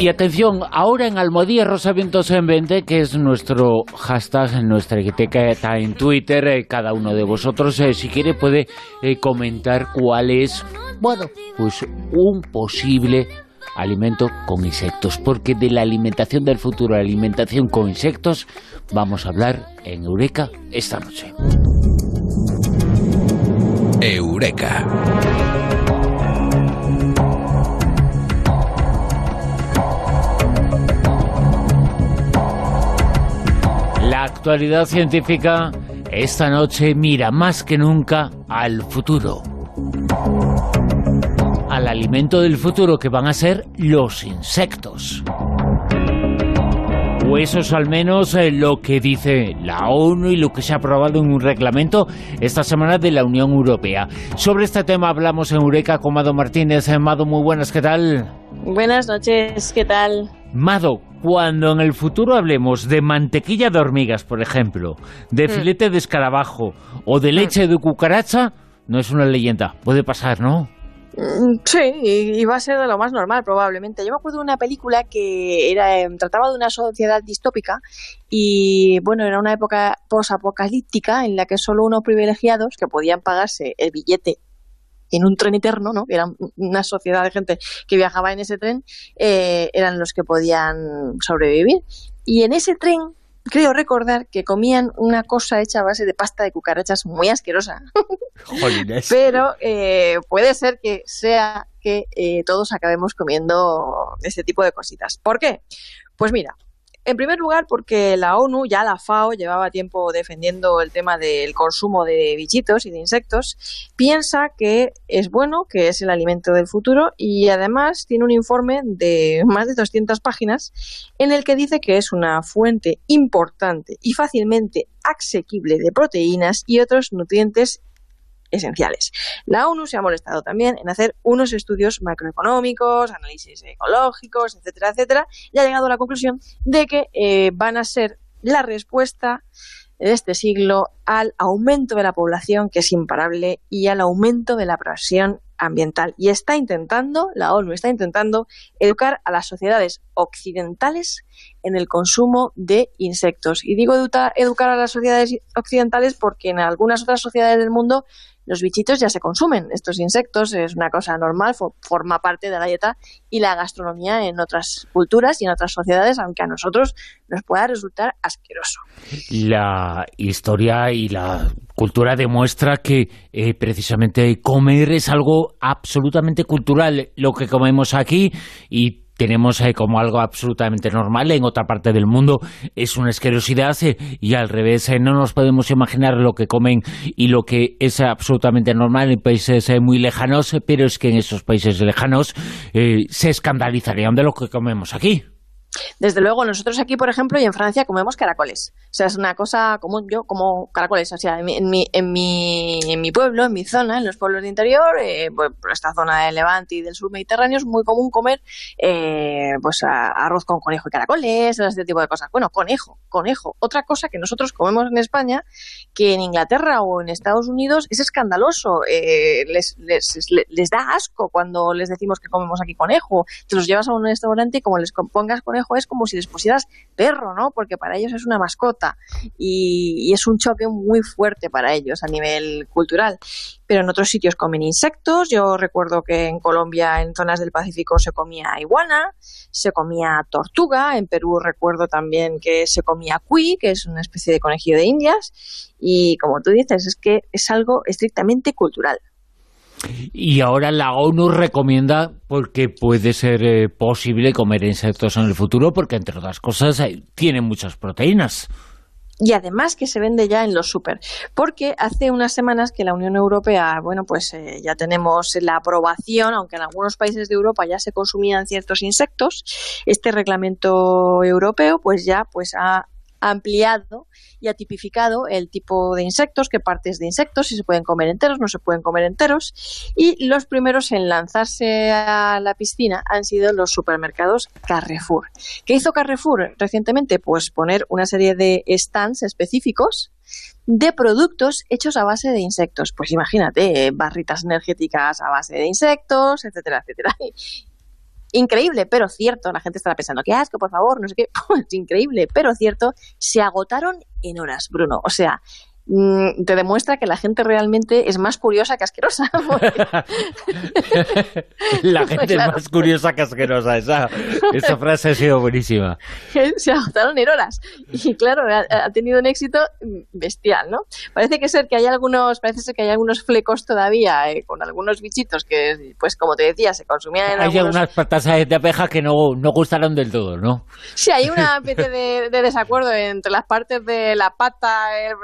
Y atención, ahora en Almodía Rosa Vientos en 20, que es nuestro hashtag, nuestra etiqueta en Twitter, eh, cada uno de vosotros, eh, si quiere, puede eh, comentar cuál es, bueno, pues un posible alimento con insectos, porque de la alimentación del futuro, la alimentación con insectos, vamos a hablar en Eureka esta noche. Eureka. La actualidad científica esta noche mira más que nunca al futuro. Al alimento del futuro que van a ser los insectos. O eso es al menos eh, lo que dice la ONU y lo que se ha aprobado en un reglamento esta semana de la Unión Europea. Sobre este tema hablamos en Eureka con Mado Martínez. Eh, Mado, muy buenas, ¿qué tal? Buenas noches, ¿qué tal? Mado, cuando en el futuro hablemos de mantequilla de hormigas, por ejemplo, de mm. filete de escarabajo o de leche de cucaracha, no es una leyenda. Puede pasar, ¿no? Mm, sí, y va a ser de lo más normal probablemente. Yo me acuerdo de una película que era em, trataba de una sociedad distópica y bueno, era una época posapocalíptica en la que solo unos privilegiados que podían pagarse el billete en un tren eterno, ¿no? Era una sociedad de gente que viajaba en ese tren, eh, eran los que podían sobrevivir. Y en ese tren, creo recordar que comían una cosa hecha a base de pasta de cucarachas muy asquerosa. Pero eh, puede ser que sea que eh, todos acabemos comiendo este tipo de cositas. ¿Por qué? Pues mira, en primer lugar, porque la ONU, ya la FAO, llevaba tiempo defendiendo el tema del consumo de bichitos y de insectos, piensa que es bueno, que es el alimento del futuro y además tiene un informe de más de 200 páginas en el que dice que es una fuente importante y fácilmente asequible de proteínas y otros nutrientes esenciales. La ONU se ha molestado también en hacer unos estudios macroeconómicos, análisis ecológicos, etcétera, etcétera, y ha llegado a la conclusión de que eh, van a ser la respuesta de este siglo al aumento de la población, que es imparable, y al aumento de la presión ambiental. Y está intentando, la ONU está intentando, educar a las sociedades occidentales en el consumo de insectos. Y digo educar a las sociedades occidentales porque en algunas otras sociedades del mundo los bichitos ya se consumen. Estos insectos es una cosa normal, forma parte de la dieta y la gastronomía en otras culturas y en otras sociedades, aunque a nosotros nos pueda resultar asqueroso. La historia y la cultura demuestra que eh, precisamente comer es algo absolutamente cultural. Lo que comemos aquí y tenemos ahí como algo absolutamente normal, en otra parte del mundo es una asquerosidad eh, y al revés, eh, no nos podemos imaginar lo que comen y lo que es absolutamente normal en países eh, muy lejanos, pero es que en esos países lejanos se escandalizarían de lo que comemos aquí. Desde luego, nosotros aquí, por ejemplo, y en Francia comemos caracoles. O sea, es una cosa común, yo como caracoles. O sea, en mi, en mi, en mi, pueblo, en mi zona, en los pueblos de interior, eh, pues, esta zona de Levante y del sur mediterráneo, es muy común comer eh, pues arroz con conejo y caracoles, este tipo de cosas. Bueno, conejo, conejo. Otra cosa que nosotros comemos en España, que en Inglaterra o en Estados Unidos es escandaloso. Eh, les, les, les, da asco cuando les decimos que comemos aquí conejo. Te los llevas a un restaurante y como les pongas conejo es como si les pusieras perro, ¿no? Porque para ellos es una mascota y, es un choque muy fuerte para ellos a nivel cultural. Pero en otros sitios comen insectos. Yo recuerdo que en Colombia, en zonas del Pacífico, se comía iguana, se comía tortuga. En Perú recuerdo también que se comía cuy, que es una especie de conejillo de indias. Y como tú dices, es que es algo estrictamente cultural. Y ahora la ONU recomienda porque puede ser eh, posible comer insectos en el futuro porque, entre otras cosas, tienen muchas proteínas. Y además que se vende ya en los super, porque hace unas semanas que la Unión Europea, bueno, pues eh, ya tenemos la aprobación, aunque en algunos países de Europa ya se consumían ciertos insectos, este reglamento europeo pues ya pues ha ampliado y ha tipificado el tipo de insectos, qué partes de insectos, si se pueden comer enteros, no se pueden comer enteros. Y los primeros en lanzarse a la piscina han sido los supermercados Carrefour. ¿Qué hizo Carrefour recientemente? Pues poner una serie de stands específicos de productos hechos a base de insectos. Pues imagínate, barritas energéticas a base de insectos, etcétera, etcétera. Increíble, pero cierto. La gente estará pensando, qué asco, por favor, no sé qué. Pues increíble, pero cierto. Se agotaron en horas, Bruno. O sea, Mm, te demuestra que la gente realmente es más curiosa que asquerosa. la gente es más curiosa que asquerosa. Esa, esa frase ha sido buenísima. Se agotaron en horas. Y claro, ha, tenido un éxito bestial, ¿no? Parece que ser que hay algunos, parece ser que hay algunos flecos todavía eh, con algunos bichitos que, pues como te decía, se consumían en Hay algunas patas de abeja que no, no gustaron del todo, ¿no? Sí, hay una especie de, desacuerdo entre las partes de la pata, el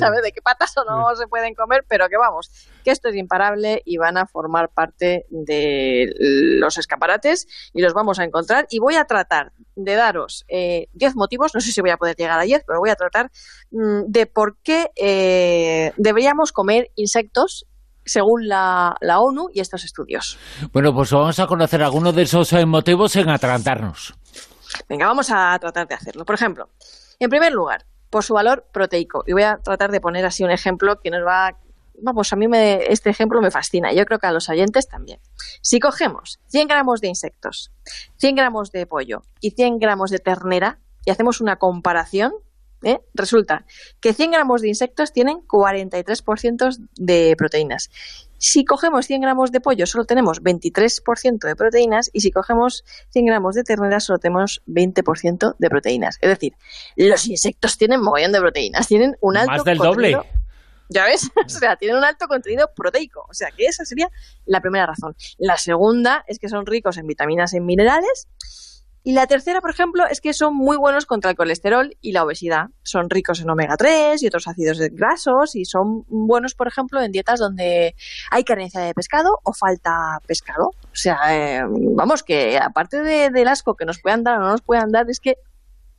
sabe de qué patas o no se pueden comer, pero que vamos, que esto es imparable y van a formar parte de los escaparates y los vamos a encontrar. Y voy a tratar de daros 10 eh, motivos, no sé si voy a poder llegar a 10, pero voy a tratar mm, de por qué eh, deberíamos comer insectos según la, ONU y estos estudios. Bueno, pues vamos a conocer algunos de esos eh, motivos en atragantarnos. Venga, vamos a tratar de hacerlo. Por ejemplo, en primer lugar, por su valor proteico. Y voy a tratar de poner así un ejemplo que nos va vamos, a mí me, este ejemplo me fascina, yo creo que a los oyentes también. Si cogemos 100 gramos de insectos, 100 gramos de pollo y 100 gramos de ternera y hacemos una comparación, ¿eh? resulta que 100 gramos de insectos tienen 43% de proteínas si cogemos 100 gramos de pollo solo tenemos 23% de proteínas y si cogemos 100 gramos de ternera solo tenemos 20% de proteínas. Es decir, los insectos tienen mogollón de proteínas, tienen un alto Más del doble. ¿Ya ves? o sea, tienen un alto contenido proteico. O sea, que esa sería la primera razón. La segunda es que son ricos en vitaminas y minerales y la tercera, por ejemplo, es que son muy buenos contra el colesterol y la obesidad. Son ricos en omega 3 y otros ácidos grasos y son buenos, por ejemplo, en dietas donde hay carencia de pescado o falta pescado. O sea, eh, vamos, que aparte del asco que nos puedan dar o no nos puedan dar, es que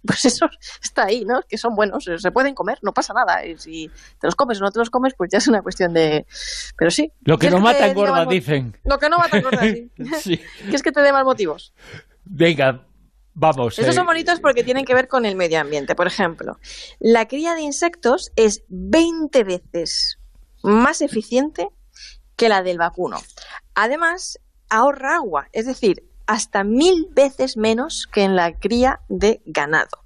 pues eso está ahí, ¿no? Que son buenos, se pueden comer, no pasa nada. Y si te los comes o no te los comes, pues ya es una cuestión de... Pero sí. Lo que no mata engorda, dicen. Lo que no mata engorda, sí. sí. es que te dé más motivos? Venga, Vamos. Estos son eh, bonitos porque tienen que ver con el medio ambiente. Por ejemplo, la cría de insectos es 20 veces más eficiente que la del vacuno. Además, ahorra agua, es decir, hasta mil veces menos que en la cría de ganado.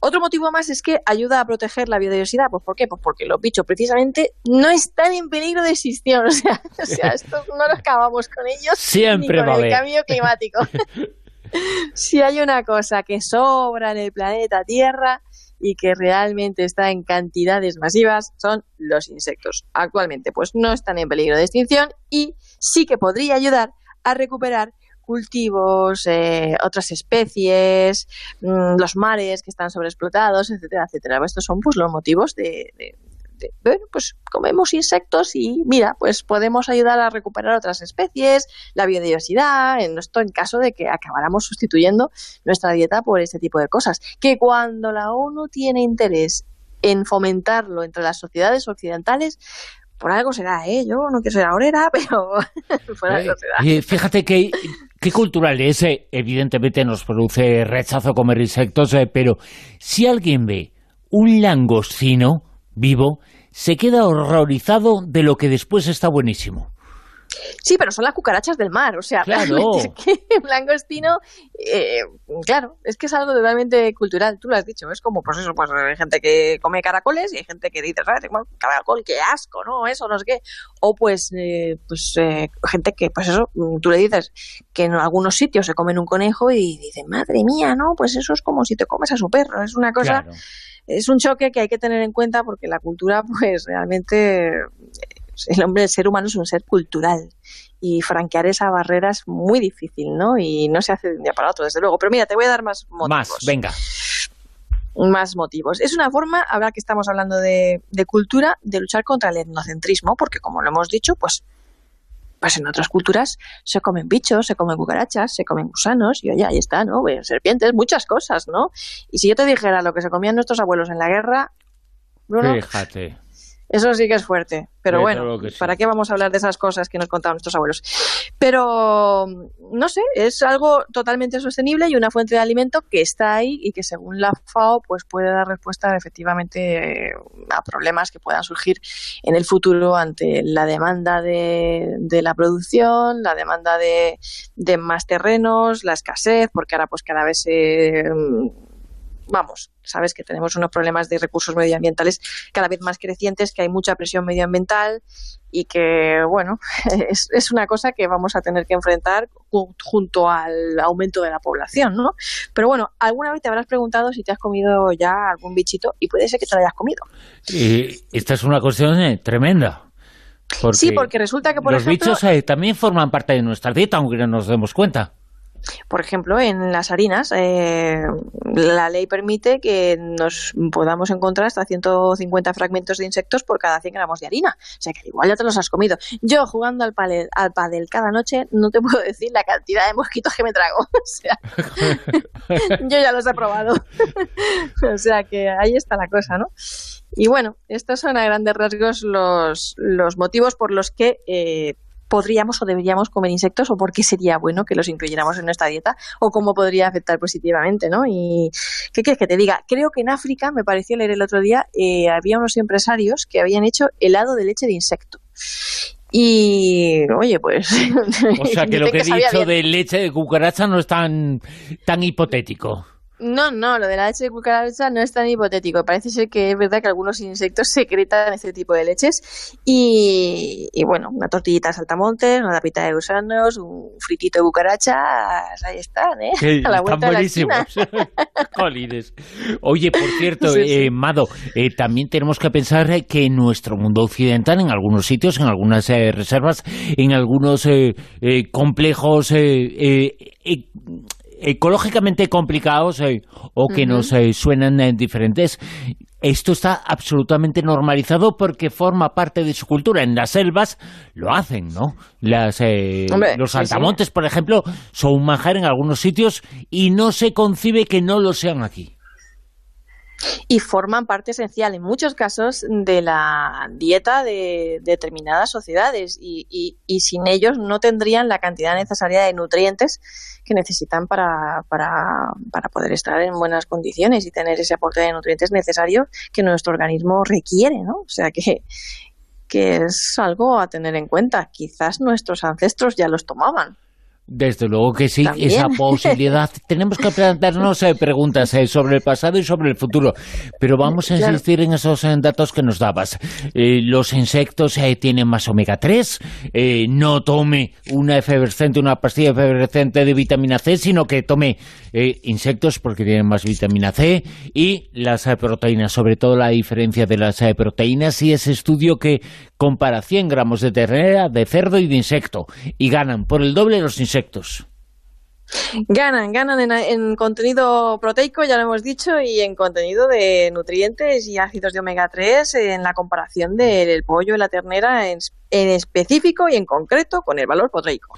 Otro motivo más es que ayuda a proteger la biodiversidad. Pues ¿por qué? Pues porque los bichos precisamente no están en peligro de extinción. O sea, o sea esto no lo acabamos con ellos Siempre ni con el cambio climático. si hay una cosa que sobra en el planeta Tierra y que realmente está en cantidades masivas, son los insectos. Actualmente, pues no están en peligro de extinción y sí que podría ayudar a recuperar cultivos, eh, otras especies, mm, los mares que están sobreexplotados, etcétera, etcétera. Estos son pues los motivos de, bueno, pues comemos insectos y mira, pues podemos ayudar a recuperar otras especies, la biodiversidad, en esto en caso de que acabáramos sustituyendo nuestra dieta por este tipo de cosas. Que cuando la ONU tiene interés en fomentarlo entre las sociedades occidentales, por algo será, ¿eh? Yo no quiero ser ahorera, pero por algo será. fíjate que qué cultural es, eh, evidentemente nos produce rechazo comer insectos, eh, pero si alguien ve un langostino vivo, se queda horrorizado de lo que después está buenísimo. Sí, pero son las cucarachas del mar, o sea, claro. es que el langostino, eh, claro, es que es algo totalmente cultural, tú lo has dicho, es como, pues eso, pues hay gente que come caracoles y hay gente que dice, ¿sabes? Caracol, qué asco, ¿no? Eso, no sé qué. O pues, eh, pues eh, gente que, pues eso, tú le dices que en algunos sitios se comen un conejo y dicen, madre mía, ¿no? Pues eso es como si te comes a su perro, es una cosa es un choque que hay que tener en cuenta porque la cultura, pues realmente el hombre, el ser humano es un ser cultural y franquear esa barrera es muy difícil, ¿no? Y no se hace de un día para otro, desde luego. Pero mira, te voy a dar más motivos. Más, venga. Más motivos. Es una forma, ahora que estamos hablando de, de cultura, de luchar contra el etnocentrismo, porque como lo hemos dicho, pues pues en otras culturas se comen bichos, se comen cucarachas, se comen gusanos, y oye, ahí está, ¿no? Serpientes, muchas cosas, ¿no? Y si yo te dijera lo que se comían nuestros abuelos en la guerra, Fíjate. Eso sí que es fuerte. Pero bueno, ¿para qué vamos a hablar de esas cosas que nos contaban nuestros abuelos? Pero, no sé, es algo totalmente sostenible y una fuente de alimento que está ahí y que según la FAO pues puede dar respuesta efectivamente a problemas que puedan surgir en el futuro ante la demanda de, de la producción, la demanda de, de más terrenos, la escasez, porque ahora pues cada vez se vamos, sabes que tenemos unos problemas de recursos medioambientales cada vez más crecientes, que hay mucha presión medioambiental y que, bueno, es, una cosa que vamos a tener que enfrentar junto al aumento de la población, ¿no? Pero bueno, alguna vez te habrás preguntado si te has comido ya algún bichito y puede ser que te lo hayas comido. Y esta es una cuestión eh, tremenda. sí, porque resulta que, por los bichos eh, también forman parte de nuestra dieta, aunque no nos demos cuenta. Por ejemplo, en las harinas, eh, la ley permite que nos podamos encontrar hasta 150 fragmentos de insectos por cada 100 gramos de harina. O sea que igual ya te los has comido. Yo jugando al, padel, al padel cada noche no te puedo decir la cantidad de mosquitos que me trago. O sea, yo ya los he probado. o sea que ahí está la cosa, ¿no? Y bueno, estos son a grandes rasgos los, los motivos por los que eh, podríamos o deberíamos comer insectos o por qué sería bueno que los incluyéramos en nuestra dieta o cómo podría afectar positivamente, ¿no? Y ¿qué quieres que te diga? Creo que en África, me pareció leer el otro día, eh, había unos empresarios que habían hecho helado de leche de insecto. Y, oye, pues... O sea, que lo que he dicho de leche de cucaracha no es tan, tan hipotético. No, no, lo de la leche de cucaracha no es tan hipotético. Parece ser que es verdad que algunos insectos secretan este tipo de leches. Y, bueno, una tortillita de saltamontes, una tapita de gusanos, un fritito de cucarachas, ahí están, ¿eh? a la vuelta buenísimos. Oye, por cierto, Eh, Mado, eh, también tenemos que pensar que en nuestro mundo occidental, en algunos sitios, en algunas eh, reservas, en algunos eh, complejos ecológicamente complicados eh, o que nos eh, suenan eh, diferentes. Esto está absolutamente normalizado porque forma parte de su cultura. En las selvas lo hacen, ¿no? Las, los saltamontes, por ejemplo, son un manjar en algunos sitios y no se concibe que no lo sean aquí y forman parte esencial en muchos casos de la dieta de determinadas sociedades y, y, sin ellos no tendrían la cantidad necesaria de nutrientes que necesitan para, para, para, poder estar en buenas condiciones y tener ese aporte de nutrientes necesario que nuestro organismo requiere, ¿no? O sea que, que es algo a tener en cuenta. Quizás nuestros ancestros ya los tomaban. Desde luego que sí, esa posibilidad. Tenemos que plantearnos eh, preguntas eh, sobre el pasado y sobre el futuro, pero vamos a insistir en esos eh, datos que nos dabas. los insectos tienen más omega 3, no tome una efervescente, una pastilla efervescente de vitamina C, sino que tome insectos porque tienen más vitamina C y las proteínas, sobre todo la diferencia de las proteínas y ese estudio que compara 100 gramos de ternera, de cerdo y de insecto. Y ganan por el doble los insectos Ganan, ganan en, contenido proteico, ya lo hemos dicho, y en contenido de nutrientes y ácidos de omega 3 en la comparación del pollo y la ternera en, específico y en concreto con el valor proteico.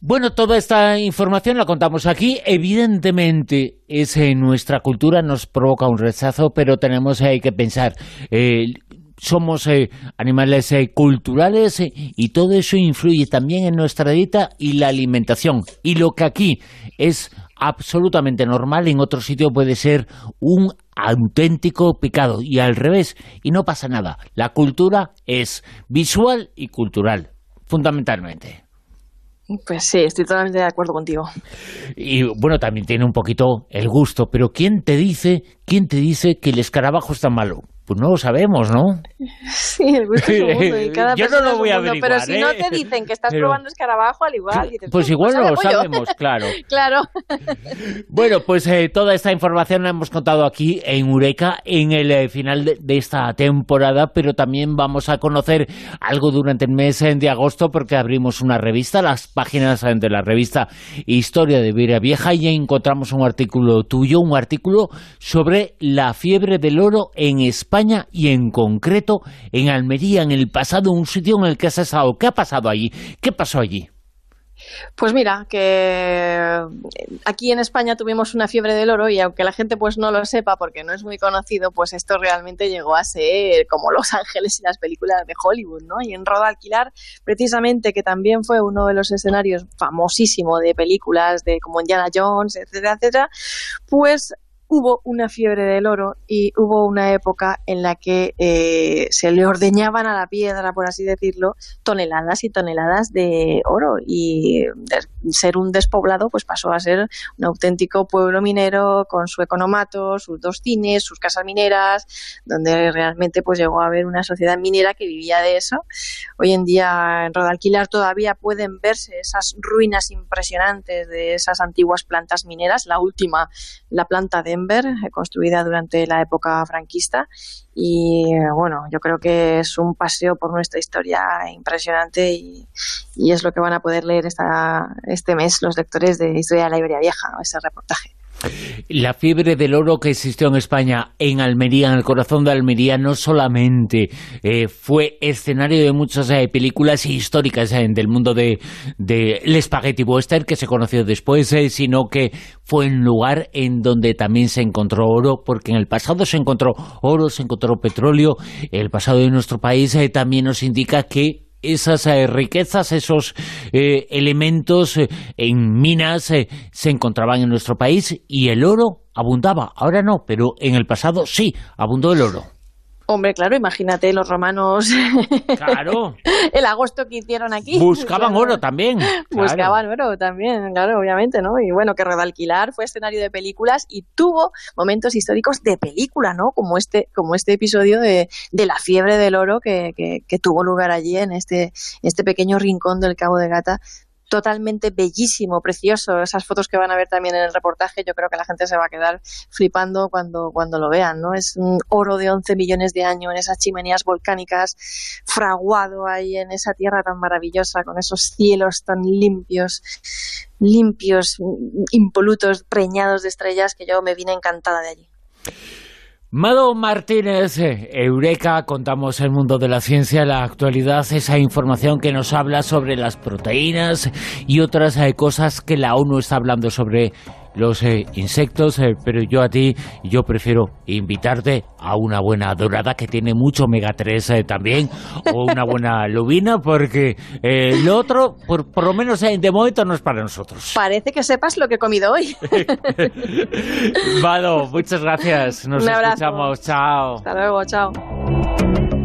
Bueno, toda esta información la contamos aquí. Evidentemente, es en nuestra cultura nos provoca un rechazo, pero tenemos eh, que pensar. Eh, somos eh, animales eh, culturales eh, y todo eso influye también en nuestra dieta y la alimentación. Y lo que aquí es absolutamente normal, en otro sitio puede ser un auténtico pecado y al revés, y no pasa nada. La cultura es visual y cultural, fundamentalmente. Pues sí, estoy totalmente de acuerdo contigo. Y bueno, también tiene un poquito el gusto, pero ¿quién te dice, quién te dice que el escarabajo está malo? Pues no lo sabemos, ¿no? Sí, el gusto es un mundo y cada Yo no lo voy a averiguar, Pero si no ¿eh? te dicen que estás probando escarabajo, al igual. Dices, pues igual no lo sabemos, claro. claro. Bueno, pues eh, toda esta información la hemos contado aquí en Eureka en el eh, final de, esta temporada, pero también vamos a conocer algo durante el mes de agosto porque abrimos una revista, las páginas de la revista Historia de Vira Vieja y encontramos un artículo tuyo, un artículo sobre la fiebre del oro en España y en concreto en Almería, en el pasado, un sitio en el que has estado. ¿Qué ha pasado allí? ¿Qué pasó allí? Pues mira, que aquí en España tuvimos una fiebre del oro y aunque la gente pues no lo sepa porque no es muy conocido, pues esto realmente llegó a ser como Los Ángeles y las películas de Hollywood, ¿no? Y en Roda Alquilar, precisamente, que también fue uno de los escenarios famosísimos de películas de como Indiana Jones, etcétera, etcétera, pues hubo una fiebre del oro y hubo una época en la que eh, se le ordeñaban a la piedra, por así decirlo, toneladas y toneladas de oro y de ser un despoblado pues pasó a ser un auténtico pueblo minero con su economato, sus dos cines, sus casas mineras, donde realmente pues llegó a haber una sociedad minera que vivía de eso. Hoy en día en Rodalquilar todavía pueden verse esas ruinas impresionantes de esas antiguas plantas mineras, la última, la planta de eh, construida durante la época franquista. Y bueno, yo creo que es un paseo por nuestra historia impresionante y, es lo que van a poder leer esta, este mes los lectores de Historia de la Iberia Vieja, ese reportaje. La fiebre del oro que existió en España, en Almería, en el corazón de Almería, no solamente eh, fue escenario de muchas eh, películas históricas eh, del mundo del de, Spaghetti Western, que se conoció después, sino que fue un lugar en donde también se encontró oro, porque en el pasado se encontró oro, se encontró petróleo. El pasado de nuestro país también nos indica que esas eh, riquezas, esos eh, elementos eh, en minas se encontraban en nuestro país y el oro abundaba. Ahora no, pero en el pasado sí, abundó el oro. Hombre, claro, imagínate los romanos. Claro. el agosto que hicieron aquí. Buscaban oro también. Buscaban oro también, claro, obviamente, ¿no? Y bueno, que Redalquilar fue escenario de películas y tuvo momentos históricos de película, ¿no? Como este, como este episodio de, de la fiebre del oro que, que, que, tuvo lugar allí en este, este pequeño rincón del Cabo de Gata totalmente bellísimo, precioso. Esas fotos que van a ver también en el reportaje, yo creo que la gente se va a quedar flipando cuando, cuando lo vean, ¿no? Es un oro de 11 millones de años en esas chimeneas volcánicas, fraguado ahí en esa tierra tan maravillosa, con esos cielos tan limpios, limpios, impolutos, preñados de estrellas, que yo me vine encantada de allí. Mado Martínez, eh, Eureka, contamos el mundo de la ciencia, la actualidad, esa información que nos habla sobre las proteínas y otras eh, cosas que la ONU está hablando sobre los eh, insectos, eh, pero yo a ti, yo prefiero invitarte a una buena dorada que tiene mucho omega 3 eh, también, o una buena lubina, porque lo otro, por, por lo menos de momento, no es para nosotros. Parece que sepas lo que he comido hoy. Vado, muchas gracias. Nos escuchamos. Chao. Hasta luego, chao.